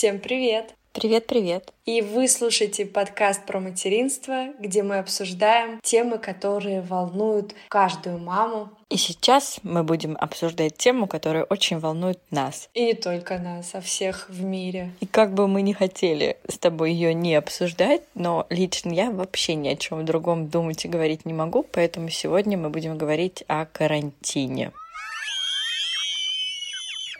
Всем привет! Привет-привет! И вы слушаете подкаст про материнство, где мы обсуждаем темы, которые волнуют каждую маму. И сейчас мы будем обсуждать тему, которая очень волнует нас. И не только нас, а всех в мире. И как бы мы не хотели с тобой ее не обсуждать, но лично я вообще ни о чем другом думать и говорить не могу, поэтому сегодня мы будем говорить о карантине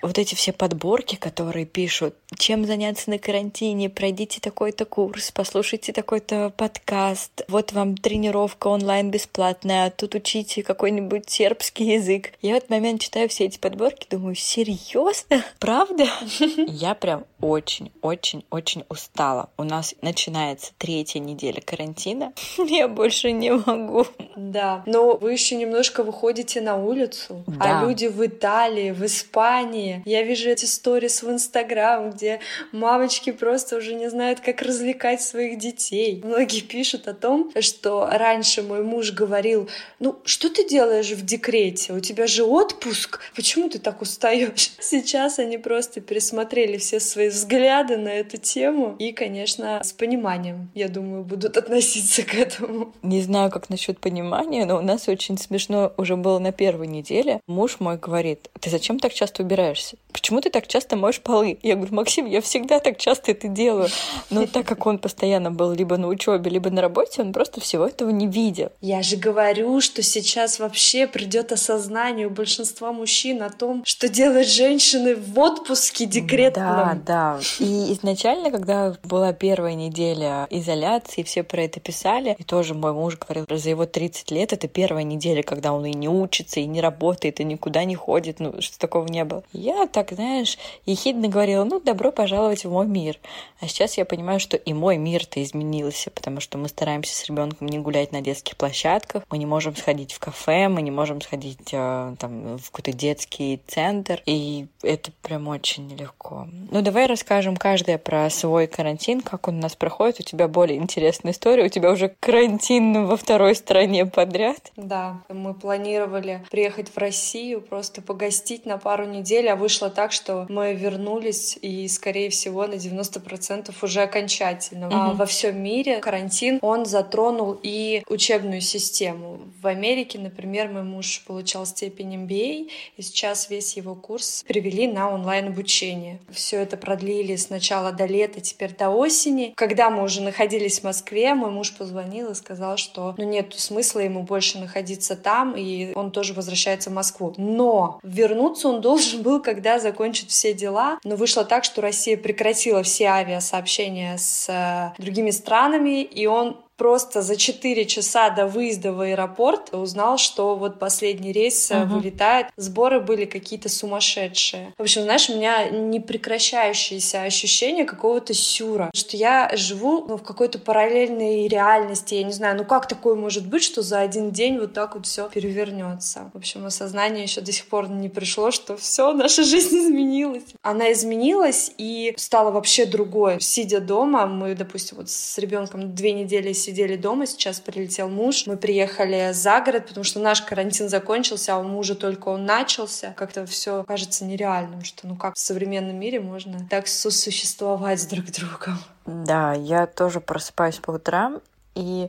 вот эти все подборки, которые пишут, чем заняться на карантине, пройдите такой-то курс, послушайте такой-то подкаст, вот вам тренировка онлайн бесплатная, а тут учите какой-нибудь сербский язык. Я в этот момент читаю все эти подборки, думаю, серьезно? Правда? Я прям очень-очень-очень устала. У нас начинается третья неделя карантина. Я больше не могу. Да, но вы еще немножко выходите на улицу, а да. а люди в Италии, в Испании, жизни. Я вижу эти сторис в Инстаграм, где мамочки просто уже не знают, как развлекать своих детей. Многие пишут о том, что раньше мой муж говорил, ну, что ты делаешь в декрете? У тебя же отпуск, почему ты так устаешь? Сейчас они просто пересмотрели все свои взгляды на эту тему и, конечно, с пониманием, я думаю, будут относиться к этому. Не знаю, как насчет понимания, но у нас очень смешно уже было на первой неделе. Муж мой говорит, ты зачем так часто убираешь? Убираешься? Почему ты так часто моешь полы? Я говорю, Максим, я всегда так часто это делаю. Но так как он постоянно был либо на учебе, либо на работе, он просто всего этого не видел. Я же говорю, что сейчас вообще придет осознание у большинства мужчин о том, что делают женщины в отпуске декретном. Да, да. И изначально, когда была первая неделя изоляции, все про это писали, и тоже мой муж говорил, за его 30 лет это первая неделя, когда он и не учится, и не работает, и никуда не ходит, ну, что такого не было. Я я так, знаешь, ехидно говорила, ну, добро пожаловать в мой мир. А сейчас я понимаю, что и мой мир-то изменился, потому что мы стараемся с ребенком не гулять на детских площадках, мы не можем сходить в кафе, мы не можем сходить э, там, в какой-то детский центр, и это прям очень нелегко. Ну, давай расскажем каждая про свой карантин, как он у нас проходит. У тебя более интересная история, у тебя уже карантин во второй стране подряд. Да, мы планировали приехать в Россию, просто погостить на пару недель, а вышло так, что мы вернулись и, скорее всего, на 90% уже окончательно. Угу. А во всем мире карантин, он затронул и учебную систему. В Америке, например, мой муж получал степень MBA, и сейчас весь его курс перевели на онлайн-обучение. Все это продлили сначала до лета, теперь до осени. Когда мы уже находились в Москве, мой муж позвонил и сказал, что ну, нет смысла ему больше находиться там, и он тоже возвращается в Москву. Но вернуться он должен был когда закончат все дела. Но вышло так, что Россия прекратила все авиасообщения с э, другими странами, и он просто за 4 часа до выезда в аэропорт узнал, что вот последний рейс uh-huh. вылетает. Сборы были какие-то сумасшедшие. В общем, знаешь, у меня непрекращающееся ощущение какого-то сюра, что я живу ну, в какой-то параллельной реальности. Я не знаю, ну как такое может быть, что за один день вот так вот все перевернется. В общем, осознание еще до сих пор не пришло, что все, наша жизнь изменилась. Она изменилась и стала вообще другой. Сидя дома, мы, допустим, вот с ребенком две недели сидели сидели дома, сейчас прилетел муж. Мы приехали за город, потому что наш карантин закончился, а у мужа только он начался. Как-то все кажется нереальным, что ну как в современном мире можно так сосуществовать друг с другом. Да, я тоже просыпаюсь по утрам и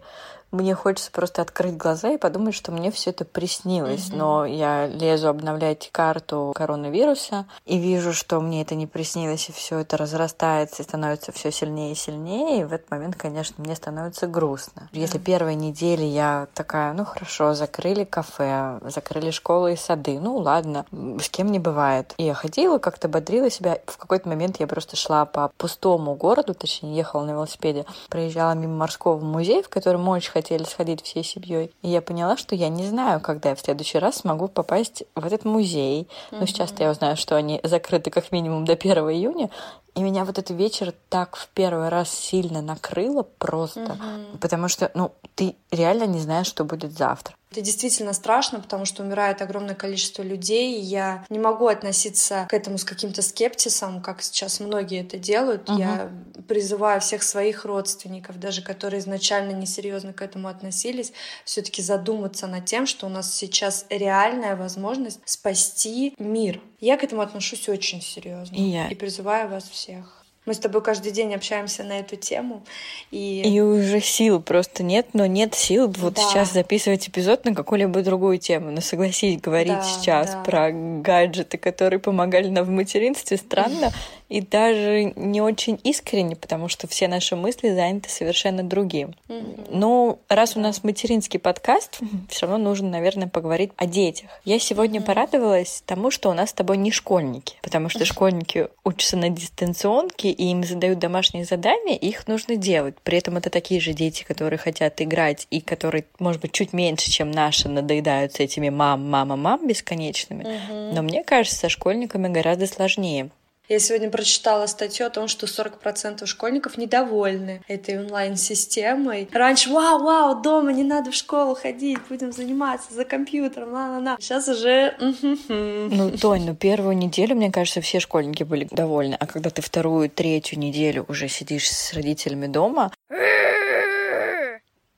мне хочется просто открыть глаза и подумать, что мне все это приснилось. Mm-hmm. Но я лезу обновлять карту коронавируса и вижу, что мне это не приснилось, и все это разрастается и становится все сильнее и сильнее. И в этот момент, конечно, мне становится грустно. Mm-hmm. Если первая неделя я такая, ну хорошо, закрыли кафе, закрыли школы и сады, ну ладно, с кем не бывает. И я ходила, как-то бодрила себя. В какой-то момент я просто шла по пустому городу, точнее, ехала на велосипеде, проезжала мимо морского музея, в котором очень хотели сходить всей семьей. И я поняла, что я не знаю, когда я в следующий раз смогу попасть в этот музей. Mm-hmm. Ну, сейчас-то я узнаю, что они закрыты как минимум до 1 июня. И меня вот этот вечер так в первый раз сильно накрыло просто, mm-hmm. потому что, ну, ты реально не знаешь, что будет завтра. Это действительно страшно, потому что умирает огромное количество людей. И я не могу относиться к этому с каким-то скептисом, как сейчас многие это делают. Угу. Я призываю всех своих родственников, даже которые изначально несерьезно к этому относились, все-таки задуматься над тем, что у нас сейчас реальная возможность спасти мир. Я к этому отношусь очень серьезно. И я. И призываю вас всех. Мы с тобой каждый день общаемся на эту тему. И, и уже сил просто нет, но нет сил вот да. сейчас записывать эпизод на какую-либо другую тему. Но согласись, говорить да, сейчас да. про гаджеты, которые помогали нам в материнстве, странно и даже не очень искренне, потому что все наши мысли заняты совершенно другим. Mm-hmm. Но раз у нас материнский подкаст, все равно нужно, наверное, поговорить о детях. Я сегодня mm-hmm. порадовалась тому, что у нас с тобой не школьники, потому что школьники учатся на дистанционке, и им задают домашние задания, и их нужно делать. При этом это такие же дети, которые хотят играть и которые, может быть, чуть меньше, чем наши, надоедаются этими мам, мама, мам бесконечными. Mm-hmm. Но мне кажется, со школьниками гораздо сложнее. Я сегодня прочитала статью о том, что 40% школьников недовольны этой онлайн-системой. Раньше, вау, вау, дома, не надо в школу ходить, будем заниматься за компьютером, ла-ла-ла. Сейчас уже... Ну, Тонь, ну первую неделю, мне кажется, все школьники были довольны, а когда ты вторую, третью неделю уже сидишь с родителями дома,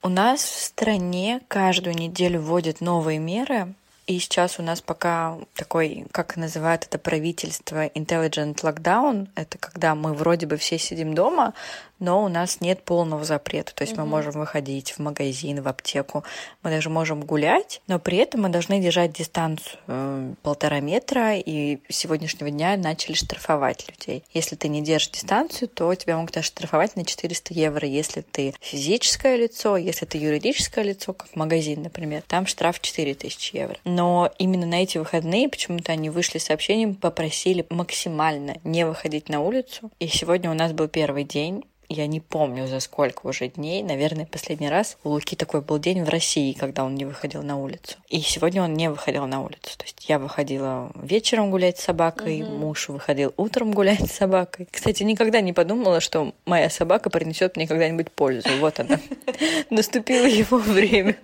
у нас в стране каждую неделю вводят новые меры, и сейчас у нас пока такой, как называют это правительство, intelligent lockdown. Это когда мы вроде бы все сидим дома, но у нас нет полного запрета. То есть угу. мы можем выходить в магазин, в аптеку, мы даже можем гулять, но при этом мы должны держать дистанцию э, полтора метра, и с сегодняшнего дня начали штрафовать людей. Если ты не держишь дистанцию, то тебя могут оштрафовать на 400 евро. Если ты физическое лицо, если ты юридическое лицо, как магазин, например, там штраф 4000 евро. Но именно на эти выходные почему-то они вышли с сообщением, попросили максимально не выходить на улицу. И сегодня у нас был первый день, я не помню за сколько уже дней, наверное, последний раз у Луки такой был день в России, когда он не выходил на улицу. И сегодня он не выходил на улицу. То есть я выходила вечером гулять с собакой, угу. муж выходил утром гулять с собакой. Кстати, никогда не подумала, что моя собака принесет мне когда-нибудь пользу. Вот она. Наступило его время.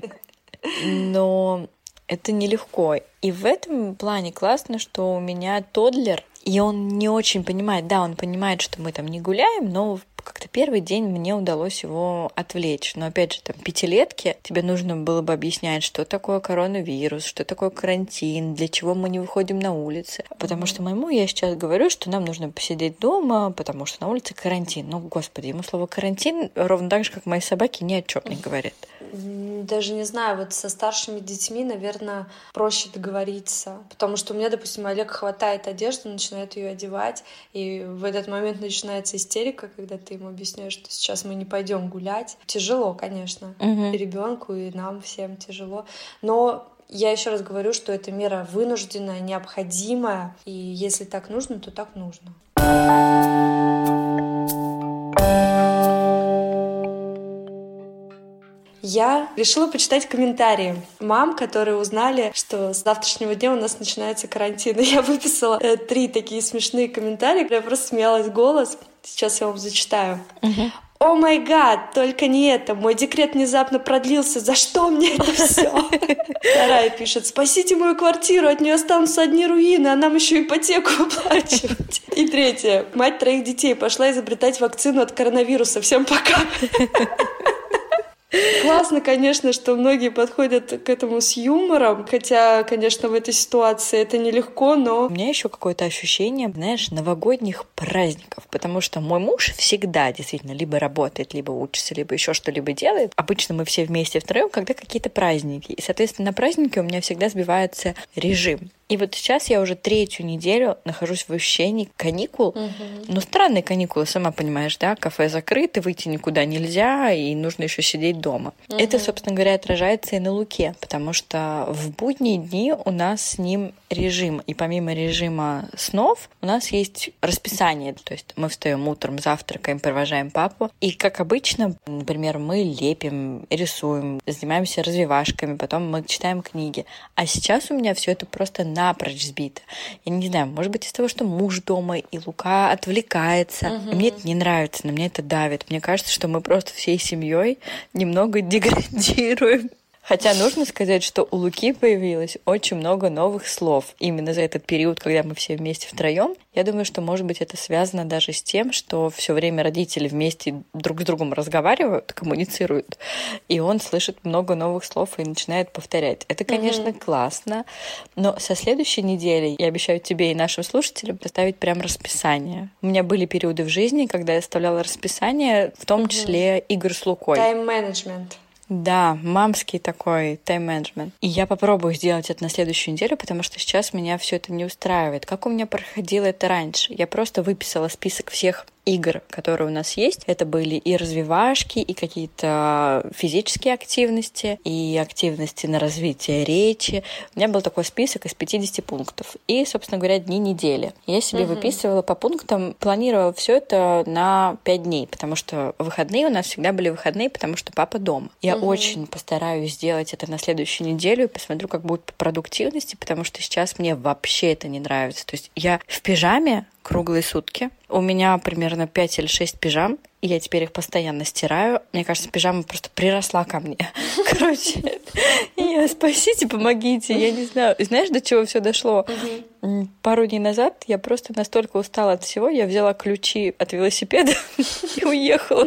Но это нелегко. И в этом плане классно, что у меня тодлер, и он не очень понимает, да, он понимает, что мы там не гуляем, но как-то первый день мне удалось его отвлечь. Но опять же, там, пятилетки, тебе нужно было бы объяснять, что такое коронавирус, что такое карантин, для чего мы не выходим на улицы. Потому что моему я сейчас говорю, что нам нужно посидеть дома, потому что на улице карантин. Ну, господи, ему слово карантин ровно так же, как моей собаке, ни о чем не говорит даже не знаю, вот со старшими детьми, наверное, проще договориться, потому что у меня, допустим, Олег хватает одежды, начинает ее одевать, и в этот момент начинается истерика, когда ты ему объясняешь, что сейчас мы не пойдем гулять. Тяжело, конечно, угу. ребенку и нам всем тяжело, но я еще раз говорю, что эта мера вынужденная, необходимая, и если так нужно, то так нужно. Я решила почитать комментарии мам, которые узнали, что с завтрашнего дня у нас начинается карантин. И я выписала э, три такие смешные комментария, я просто смеялась голос. Сейчас я вам зачитаю. О май гад, только не это. Мой декрет внезапно продлился. За что мне это все? Вторая пишет, спасите мою квартиру, от нее останутся одни руины, а нам еще ипотеку оплачивать. И третья, мать троих детей пошла изобретать вакцину от коронавируса. Всем пока. Классно, конечно, что многие подходят к этому с юмором, хотя, конечно, в этой ситуации это нелегко, но... У меня еще какое-то ощущение, знаешь, новогодних праздников, потому что мой муж всегда действительно либо работает, либо учится, либо еще что-либо делает. Обычно мы все вместе втроем, когда какие-то праздники. И, соответственно, на праздники у меня всегда сбивается режим. И вот сейчас я уже третью неделю нахожусь в ощущении каникул. Угу. Ну, странные каникулы, сама понимаешь, да? Кафе закрыты, выйти никуда нельзя, и нужно еще сидеть дома. Угу. Это, собственно говоря, отражается и на Луке, потому что в будние дни у нас с ним режим. И помимо режима снов у нас есть расписание. То есть мы встаем утром, завтракаем, провожаем папу. И, как обычно, например, мы лепим, рисуем, занимаемся развивашками, потом мы читаем книги. А сейчас у меня все это просто напрочь сбито. Я не знаю, может быть, из того, что муж дома, и Лука отвлекается. Угу. Мне это не нравится, на мне это давит. Мне кажется, что мы просто всей семьей немного деградируем. Хотя нужно сказать, что у Луки появилось очень много новых слов именно за этот период, когда мы все вместе втроем. Я думаю, что, может быть, это связано даже с тем, что все время родители вместе друг с другом разговаривают, коммуницируют, и он слышит много новых слов и начинает повторять. Это, конечно, mm-hmm. классно, но со следующей недели я обещаю тебе и нашим слушателям составить прям расписание. У меня были периоды в жизни, когда я оставляла расписание, в том числе mm-hmm. игр с Лукой. Тайм-менеджмент. Да, мамский такой тайм-менеджмент. И я попробую сделать это на следующую неделю, потому что сейчас меня все это не устраивает. Как у меня проходило это раньше? Я просто выписала список всех игр, которые у нас есть. Это были и развивашки, и какие-то физические активности, и активности на развитие речи. У меня был такой список из 50 пунктов. И, собственно говоря, дни недели. Я себе угу. выписывала по пунктам, планировала все это на 5 дней, потому что выходные у нас всегда были выходные, потому что папа дома. Я угу. очень постараюсь сделать это на следующую неделю и посмотрю, как будет по продуктивности, потому что сейчас мне вообще это не нравится. То есть я в пижаме круглые сутки. У меня примерно 5 или 6 пижам, и я теперь их постоянно стираю. Мне кажется, пижама просто приросла ко мне. Короче, я спасите, помогите, я не знаю. Знаешь, до чего все дошло? Пару дней назад я просто настолько устала от всего, я взяла ключи от велосипеда и уехала.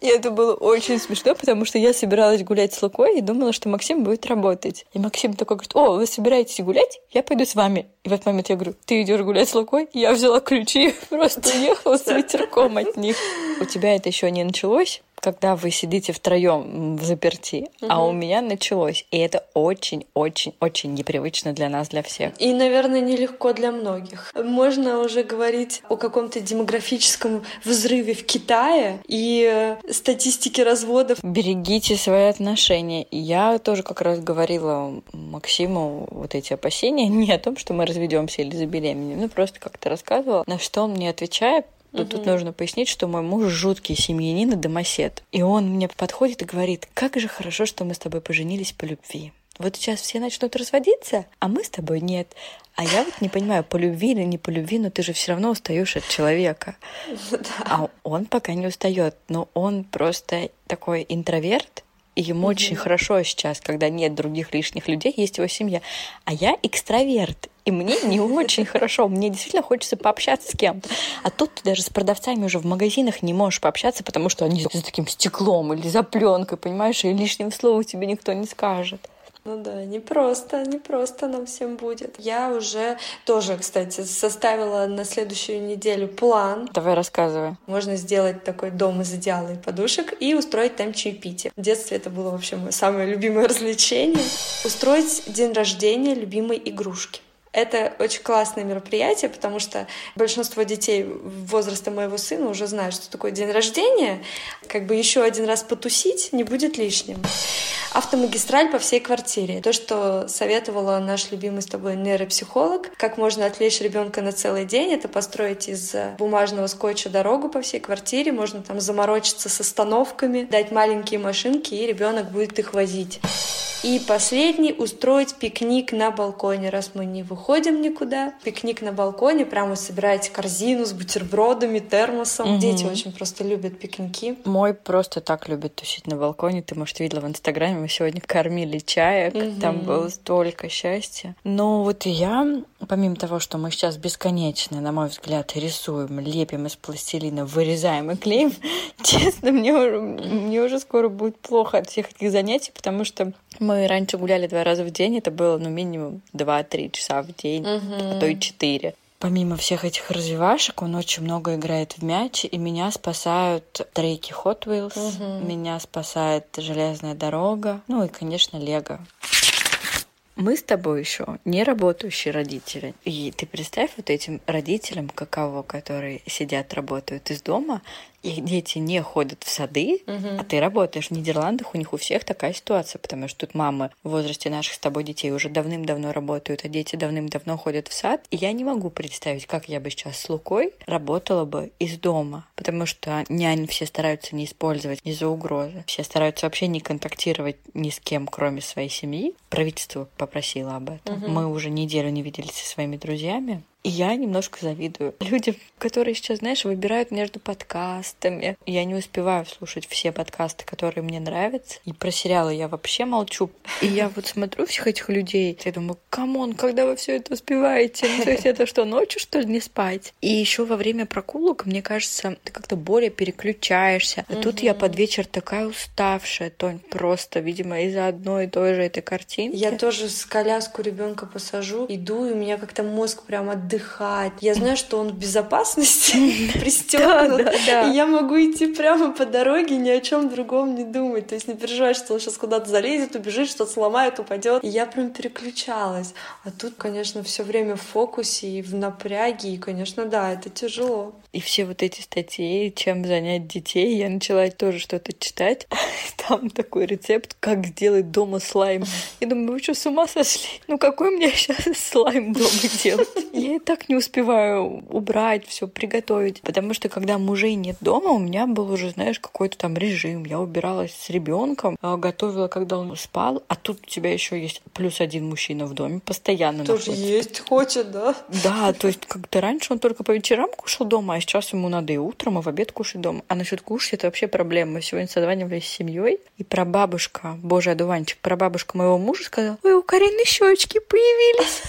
И это было очень смешно, потому что я собиралась гулять с Лукой и думала, что Максим будет работать. И Максим такой говорит, о, вы собираетесь гулять? Я пойду с вами. И в этот момент я говорю, ты идешь гулять с Лукой? Я взяла ключи, просто уехала с ветерком от них. У тебя это еще не началось? Когда вы сидите втроем в заперти, угу. а у меня началось. И это очень-очень-очень непривычно для нас, для всех. И, наверное, нелегко для многих. Можно уже говорить о каком-то демографическом взрыве в Китае и статистике разводов. Берегите свои отношения. Я тоже как раз говорила Максиму вот эти опасения не о том, что мы разведемся или забеременеем, ну просто как-то рассказывала, на что он мне отвечает, угу. тут нужно пояснить, что мой муж жуткий семьянин и домосед. И он мне подходит и говорит, как же хорошо, что мы с тобой поженились по любви. Вот сейчас все начнут разводиться, а мы с тобой нет. А я вот не понимаю, по любви или не по любви, но ты же все равно устаешь от человека. Да. А он пока не устает, но он просто такой интроверт, и ему угу. очень хорошо сейчас, когда нет других лишних людей, есть его семья. А я экстраверт, и мне не очень хорошо. Мне действительно хочется пообщаться с кем-то. А тут ты даже с продавцами уже в магазинах не можешь пообщаться, потому что они за таким стеклом или за пленкой, понимаешь, и лишнего слова тебе никто не скажет. Ну да, не просто, не просто нам всем будет. Я уже тоже, кстати, составила на следующую неделю план. Давай рассказывай. Можно сделать такой дом из идеала и подушек и устроить там чаепитие. В детстве это было вообще мое самое любимое развлечение. Устроить день рождения любимой игрушки. Это очень классное мероприятие, потому что большинство детей возраста моего сына уже знают, что такое день рождения. Как бы еще один раз потусить не будет лишним. Автомагистраль по всей квартире. То, что советовала наш любимый с тобой нейропсихолог, как можно отвлечь ребенка на целый день, это построить из бумажного скотча дорогу по всей квартире, можно там заморочиться с остановками, дать маленькие машинки, и ребенок будет их возить. И последний — устроить пикник на балконе, раз мы не выходим никуда. Пикник на балконе, прямо собираете корзину с бутербродами, термосом. Угу. Дети очень просто любят пикники. Мой просто так любит тусить на балконе. Ты, может, видела в Инстаграме, мы сегодня кормили чаек, угу. там было столько счастья. Но вот я, помимо того, что мы сейчас бесконечно, на мой взгляд, рисуем, лепим из пластилина, вырезаем и клеим, честно, мне уже, мне уже скоро будет плохо от всех этих занятий, потому что мы раньше гуляли два раза в день, это было, ну, минимум 2-3 часа в день, угу. а то и 4. Помимо всех этих развивашек, он очень много играет в мяч, и меня спасают треки Hot Wheels, угу. меня спасает железная дорога, ну и, конечно, Лего. Мы с тобой еще не работающие родители. И ты представь вот этим родителям, каково, которые сидят, работают из дома, их дети не ходят в сады, угу. а ты работаешь в Нидерландах, у них у всех такая ситуация, потому что тут мамы в возрасте наших с тобой детей уже давным-давно работают, а дети давным-давно ходят в сад. И я не могу представить, как я бы сейчас с Лукой работала бы из дома, потому что нянь все стараются не использовать из-за угрозы. Все стараются вообще не контактировать ни с кем, кроме своей семьи. Правительство попросило об этом. Угу. Мы уже неделю не виделись со своими друзьями. И я немножко завидую. Люди, которые сейчас, знаешь, выбирают между подкастами. Я не успеваю слушать все подкасты, которые мне нравятся. И про сериалы я вообще молчу. И я вот смотрю всех этих людей, я думаю, come on, когда вы все это успеваете? Ну, то есть это что, ночью, что ли, не спать? И еще во время прогулок, мне кажется, ты как-то более переключаешься. А тут я под вечер такая уставшая, Тонь, просто, видимо, из-за одной и той же этой картинки. Я тоже с коляску ребенка посажу, иду, и у меня как-то мозг прям отдыхает. Я знаю, что он в безопасности пристегнут, и я могу идти прямо по дороге, ни о чем другом не думать. То есть не переживать, что он сейчас куда-то залезет, убежит, что-то сломает, упадет. И я прям переключалась. А тут, конечно, все время в фокусе и в напряге, и, конечно, да, это тяжело. И все вот эти статьи, чем занять детей, я начала тоже что-то читать. Там такой рецепт, как сделать дома слайм. Я думаю, вы что, с ума сошли? Ну какой мне сейчас слайм дома делать? Я так не успеваю убрать, все приготовить. Потому что когда мужей нет дома, у меня был уже, знаешь, какой-то там режим. Я убиралась с ребенком, а, готовила, когда он спал, а тут у тебя еще есть плюс один мужчина в доме, постоянно Тоже находится. есть хочет, да? Да, то есть как-то раньше он только по вечерам кушал дома, а сейчас ему надо и утром, и в обед кушать дома. А насчет кушать это вообще проблема. Мы сегодня созванивались с семьей, и прабабушка, боже, одуванчик, прабабушка моего мужа сказала, ой, у Карины щечки появились.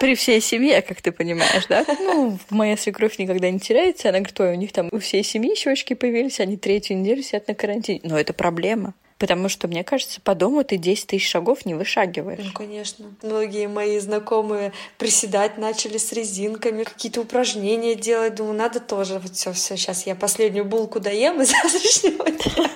При всей семье, как ты понимаешь, да? Ну, моя свекровь никогда не теряется. Она говорит, ой, у них там у всей семьи щечки появились, они третью неделю сидят на карантине. Но это проблема. Потому что, мне кажется, по дому ты 10 тысяч шагов не вышагиваешь. Ну, конечно. Многие мои знакомые приседать начали с резинками, какие-то упражнения делать. Думаю, надо тоже. Вот все, все, сейчас я последнюю булку доем и завтрашнего дня.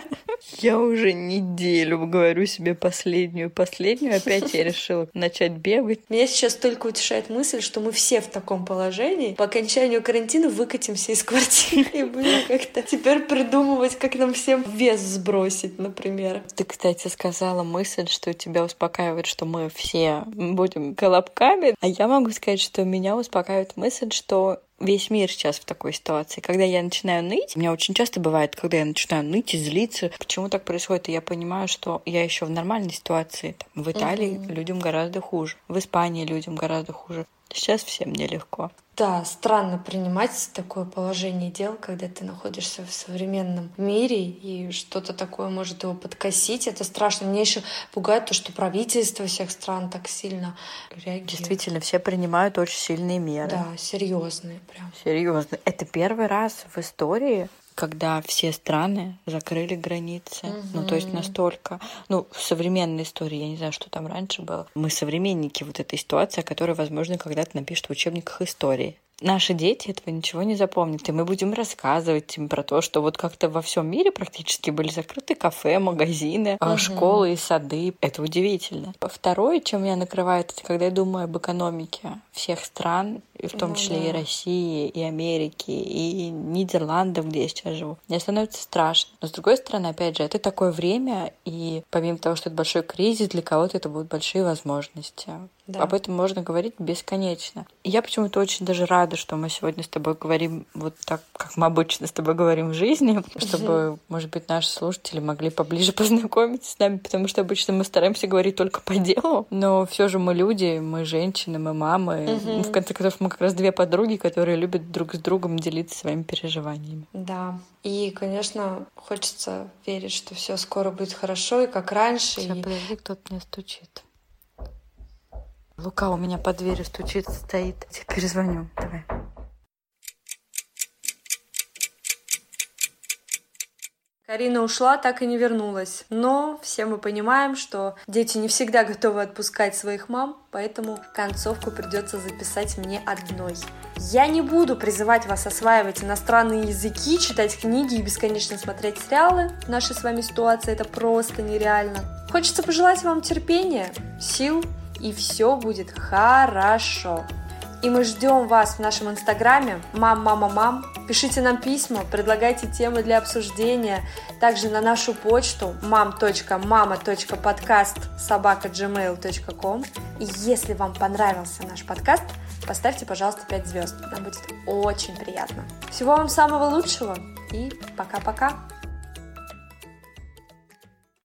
Я уже неделю говорю себе последнюю, последнюю. Опять я решила начать бегать. Меня сейчас только утешает мысль, что мы все в таком положении. По окончанию карантина выкатимся из квартиры и будем как-то теперь придумывать, как нам всем вес сбросить, например. Ты, кстати, сказала мысль, что тебя успокаивает, что мы все будем колобками. А я могу сказать, что меня успокаивает мысль, что весь мир сейчас в такой ситуации. Когда я начинаю ныть, у меня очень часто бывает, когда я начинаю ныть и злиться, почему так происходит, и я понимаю, что я еще в нормальной ситуации. Там, в Италии угу. людям гораздо хуже, в Испании людям гораздо хуже. Сейчас всем нелегко. Да, странно принимать такое положение дел, когда ты находишься в современном мире, и что-то такое может его подкосить. Это страшно. Мне еще пугает то, что правительство всех стран так сильно реагирует. Действительно, все принимают очень сильные меры. Да, серьезные прям. Серьезно. Это первый раз в истории, когда все страны закрыли границы. Угу. Ну, то есть настолько... Ну, в современной истории, я не знаю, что там раньше было. Мы современники вот этой ситуации, о которой, возможно, когда-то напишут в учебниках истории наши дети этого ничего не запомнят. И мы будем рассказывать им про то, что вот как-то во всем мире практически были закрыты кафе, магазины, угу. школы и сады. Это удивительно. Второе, чем меня накрывает, это когда я думаю об экономике всех стран, и в том ну, числе да. и России, и Америки, и Нидерландов, где я сейчас живу. Мне становится страшно. Но с другой стороны, опять же, это такое время, и помимо того, что это большой кризис, для кого-то это будут большие возможности. Да. Об этом можно говорить бесконечно. И я почему-то очень даже рада, что мы сегодня с тобой говорим вот так, как мы обычно с тобой говорим в жизни, чтобы, может быть, наши слушатели могли поближе познакомиться с нами, потому что обычно мы стараемся говорить только по делу, но все же мы люди, мы женщины, мы мамы. Угу. В конце концов, мы как раз две подруги, которые любят друг с другом делиться своими переживаниями. Да. И, конечно, хочется верить, что все скоро будет хорошо и как раньше. Сейчас, и... подожди, кто-то мне стучит. Лука у меня под дверью стучит, стоит. Теперь звоню. Давай. Карина ушла, так и не вернулась. Но все мы понимаем, что дети не всегда готовы отпускать своих мам, поэтому концовку придется записать мне одной. Я не буду призывать вас осваивать иностранные языки, читать книги и бесконечно смотреть сериалы. В нашей с вами ситуации это просто нереально. Хочется пожелать вам терпения, сил, и все будет хорошо. И мы ждем вас в нашем инстаграме мам мама мам. Пишите нам письма, предлагайте темы для обсуждения. Также на нашу почту mam.mama.podcast собака.gmail.com. И если вам понравился наш подкаст, поставьте, пожалуйста, 5 звезд. Нам будет очень приятно. Всего вам самого лучшего и пока-пока.